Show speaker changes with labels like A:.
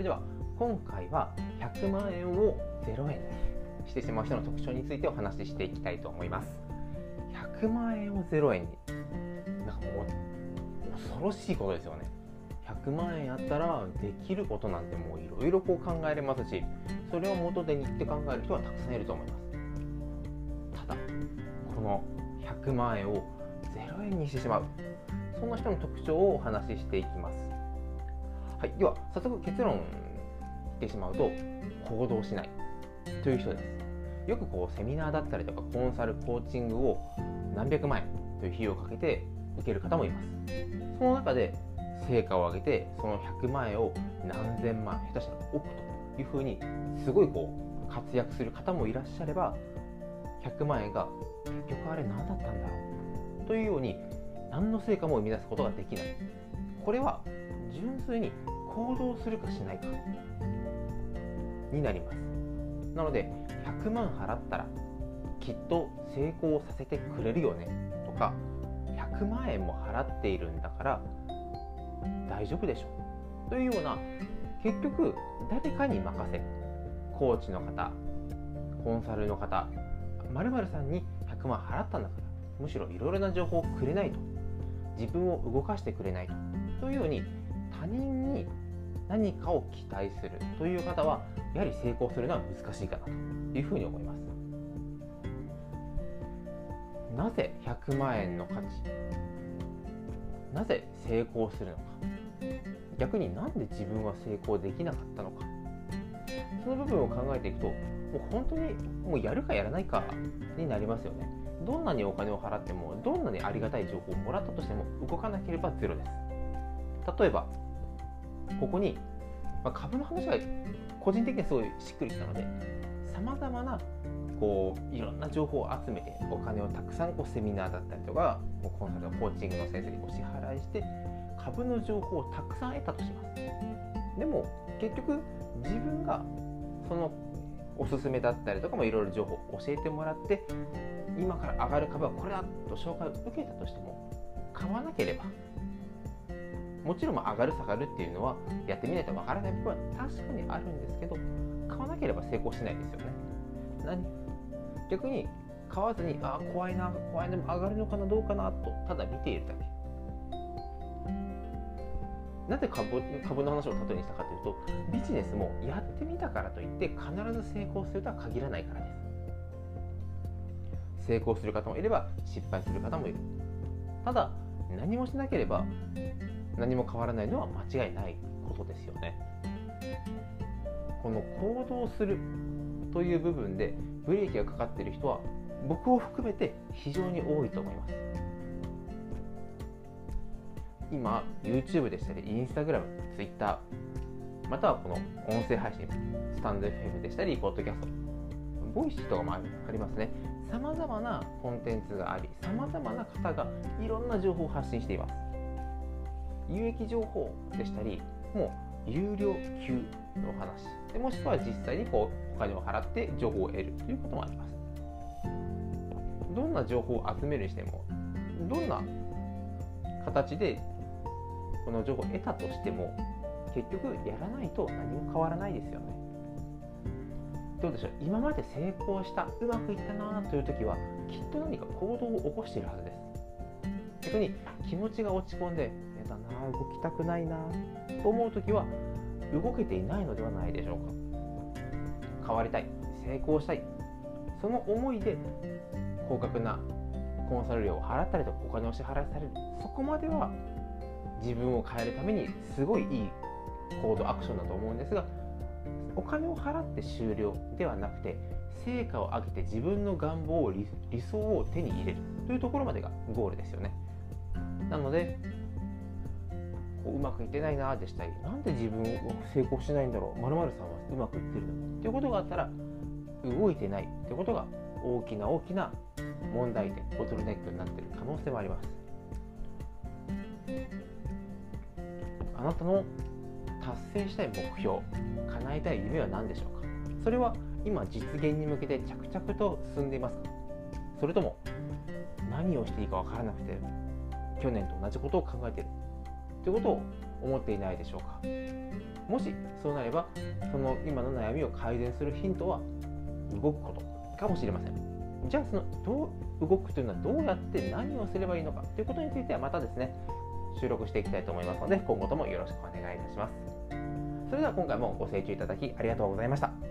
A: れでは今回は100万円を0円にしてしまう人の特徴についてお話ししていきたいと思います。100万円を0円になんかもう恐ろしいことですよね。100万円あったらできることなんてもういろいろこう考えれますしそれを元手にって考える人はたくさんいると思います。ただこの100万円を0円にしてしまうそんな人の特徴をお話ししていきます。はい。では早速結論言ってしまうと行動しないという人です。よくこうセミナーだったりとかコンサルコーチングを何百万円という費用をかけて受ける方もいます。その中で成果を上げてその100万円を何千万下手したら億というふうにすごいこう活躍する方もいらっしゃれば100万円が結局あれ何だったんだろう？というように何の成果も生み出すことができない。これは純粋に行動するかしないかになります。なので100万払ったらきっと成功させてくれるよねとか100万円も払っているんだから大丈夫でしょというような結局誰かに任せコーチの方コンサルの方まるさんに100万払ったんだからむしろいろいろな情報をくれないと。自分を動かしてくれないと。というように他人に何かを期待するという方はやはり成功するのは難しいかなというふうに思います。なぜ100万円の価値なぜ成功するのか。逆になんで自分は成功できなかったのか。その部分を考えていくともう本当にもうやるかやらないかになりますよね。どんなにお金を払ってもどんなにありがたい情報をもらったとしても動かなければゼロです。例えばここに、まあ、株の話は個人的にはすごいしっくりきたのでさまざまなこういろんな情報を集めてお金をたくさんこうセミナーだったりとかコンサルコーチングの先生にお支払いして株の情報をたくさん得たとします。でも結局自分がそのおすすめだったりとかもいろいろ情報を教えてもらって今から上がる株はこれだと紹介を受けたとしても買わなければもちろん上がる下がるっていうのはやってみないとわからない部分は確かにあるんですけど買わなければ成功しないですよね。何？逆に買わずにあ怖いな怖いな上がるのかなどうかなとただ見ているだけ。なぜ株株の話を例えにしたかというとビジネスもやってみたからといって必ず成功するとは限らないからです。成功する方もいれば失敗する方もいる。ただ何もしなければ何も変わらないのは間違いないことですよね。この行動するという部分でブレーキがかかっている人は僕を含めて非常に多いと思います。今 YouTube でしたり Instagram、Twitter またはこの音声配信スタンド FM でしたりポッドキャストボイシーとかもありますね。さまざまなコンテンツがありさまざまな方がいろんな情報を発信しています。有益情報でしたりもう有料級の話。でもしくは実際にこうお金を払って情報を得るということもあります。どんな情報を集めるにしてもどんな形でこの情報を得たとしても結局やらないと何も変わらないですよね。どうでしょう？今まで成功したうまくいったなという時はきっと何か行動を起こしているはずです。逆に気持ちが落ち込んでだな動きたくないなと思う時は動けていないのではないでしょうか変わりたい。成功したいその思いで高額なコンサル料を払ったりとかお金を支払いされる。そこまでは自分を変えるためにすごいいい行動アクションだと思うんですがお金を払って終了ではなくて成果を上げて自分の願望を理想を手に入れる。というところまでがゴールですよね。なのでこううまくいってないなでしたりなんで自分は成功しないんだろうまるさんはうまくいってるのということがあったら動いてないということが大きな大きな問題点ボトルネックになっている可能性もあります。あなたの達成したい目標叶えたい夢は何でしょうか？それは今実現に向けて着々と進んでいますか？それとも何をしていいか分からなくて去年と同じことを考えている？ということを思っていないでしょうか。もしそうなればその今の悩みを改善するヒントは動くことかもしれません。じゃあそのどう動くというのはどうやって何をすればいいのかということについてはまたですね収録していきたいと思いますので今後ともよろしくお願いいたします。それでは今回もご清聴いただきありがとうございました。